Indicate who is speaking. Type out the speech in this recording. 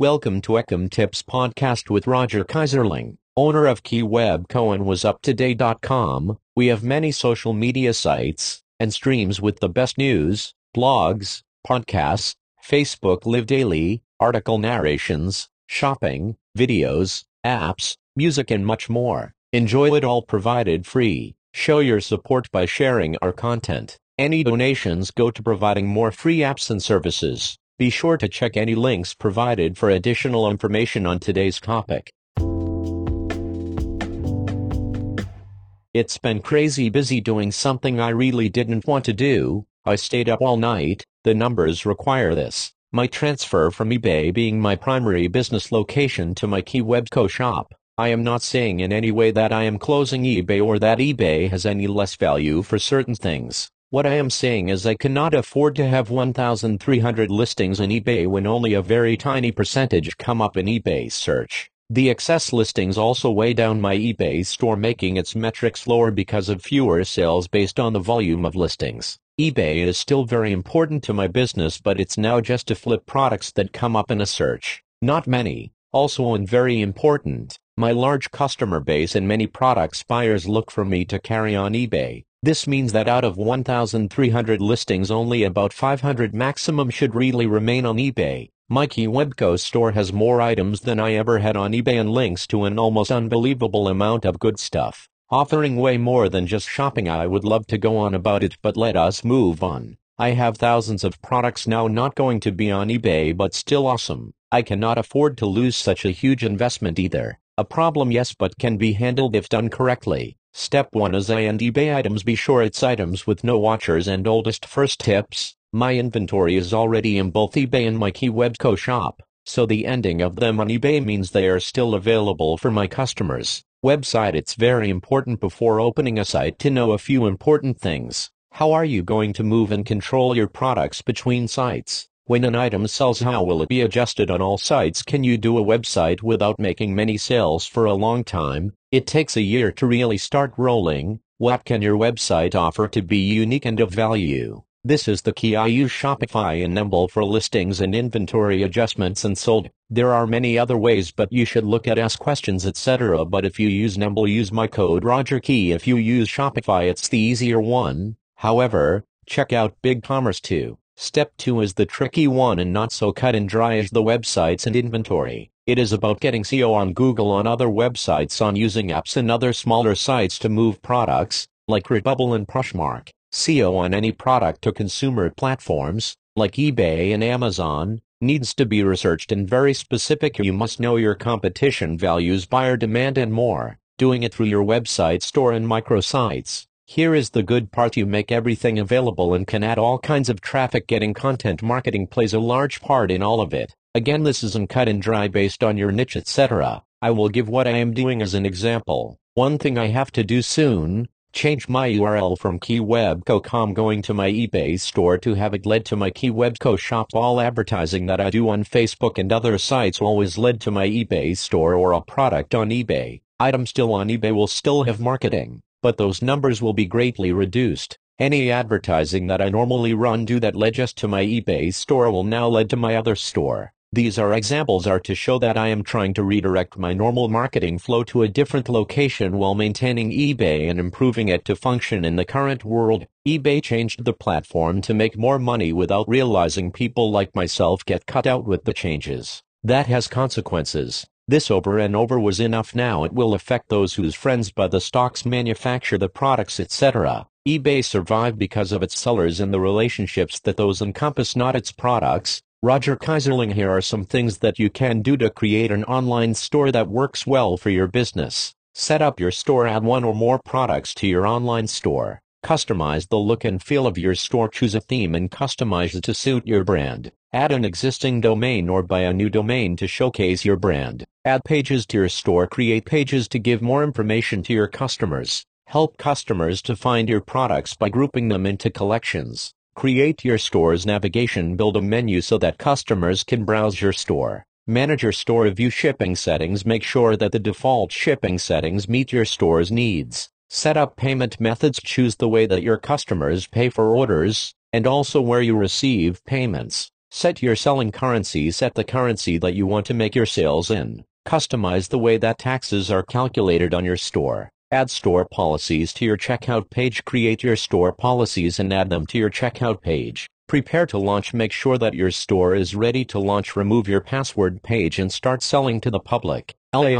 Speaker 1: Welcome to Ecom Tips Podcast with Roger Keyserling, owner of KeyWebCo and WasUpToday.com. We have many social media sites and streams with the best news, blogs, podcasts, Facebook Live Daily, article narrations, shopping, videos, apps, music and much more. Enjoy it all provided free. Show your support by sharing our content. Any donations go to providing more free apps and services. Be sure to check any links provided for additional information on today's topic. It's been crazy busy doing something I really didn't want to do. I stayed up all night. The numbers require this. My transfer from eBay being my primary business location to my Key KeyWebCo shop. I am not saying in any way that I am closing eBay or that eBay has any less value for certain things. What I am saying is I cannot afford to have 1,300 listings in eBay when only a very tiny percentage come up in eBay search. The excess listings also weigh down my eBay store making its metrics lower because of fewer sales based on the volume of listings. eBay is still very important to my business but it's now just to flip products that come up in a search. Not many. Also and very important, my large customer base and many products buyers look for me to carry on eBay. This means that out of 1,300 listings only about 500 maximum should really remain on eBay. My KeyWebCo store has more items than I ever had on eBay and links to an almost unbelievable amount of good stuff. Offering way more than just shopping I would love to go on about it but let us move on. I have thousands of products now not going to be on eBay but still awesome. I cannot afford to lose such a huge investment either. A problem yes but can be handled if done correctly. Step 1 is A and eBay items be sure it's items with no watchers and oldest first tips. My inventory is already in both eBay and my KeyWebCo shop, so the ending of them on eBay means they are still available for my customers. Website It's very important before opening a site to know a few important things. How are you going to move and control your products between sites? When an item sells how will it be adjusted on all sites? Can you do a website without making many sales for a long time? It takes a year to really start rolling. What can your website offer to be unique and of value? This is the key I use Shopify and Nembol for listings and inventory adjustments and sold. There are many other ways but you should look at ask questions etc. But if you use Nembol use my code Roger Key. If you use Shopify it's the easier one. However, check out BigCommerce too. Step 2 is the tricky one and not so cut and dry as the websites and inventory. It is about getting SEO on Google on other websites on using apps and other smaller sites to move products, like Redbubble and Poshmark. SEO on any product to consumer platforms, like eBay and Amazon, needs to be researched and very specific. You must know your competition values, buyer demand and more. Doing it through your website store and microsites. Here is the good part you make everything available and can add all kinds of traffic getting content marketing plays a large part in all of it. Again this isn't cut and dry based on your niche etc. I will give what I am doing as an example. One thing I have to do soon, change my URL from keywebco.com going to my eBay store to have it led to my KeyWebCo shop. All advertising that I do on Facebook and other sites always led to my eBay store or a product on eBay. Item still on eBay will still have marketing but those numbers will be greatly reduced. Any advertising that I normally run do that led just to my eBay store will now lead to my other store. These are examples are to show that I am trying to redirect my normal marketing flow to a different location while maintaining eBay and improving it to function in the current world. eBay changed the platform to make more money without realizing people like myself get cut out with the changes. That has consequences. This over and over was enough now it will affect those whose friends buy the stocks manufacture the products etc. eBay survived because of its sellers and the relationships that those encompass not its products. Roger Keyserling here are some things that you can do to create an online store that works well for your business. Set up your store add one or more products to your online store. Customize the look and feel of your store choose a theme and customize it to suit your brand. Add an existing domain or buy a new domain to showcase your brand. Add pages to your store. Create pages to give more information to your customers. Help customers to find your products by grouping them into collections. Create your store's navigation. Build a menu so that customers can browse your store. Manage your store view shipping settings. Make sure that the default shipping settings meet your store's needs. Set up payment methods. Choose the way that your customers pay for orders and also where you receive payments. Set your selling currency Set the currency that you want to make your sales in. Customize the way that taxes are calculated on your store. Add store policies to your checkout page. Create your store policies and add them to your checkout page. Prepare to launch. Make sure that your store is ready to launch. Remove your password page and start selling to the public. LA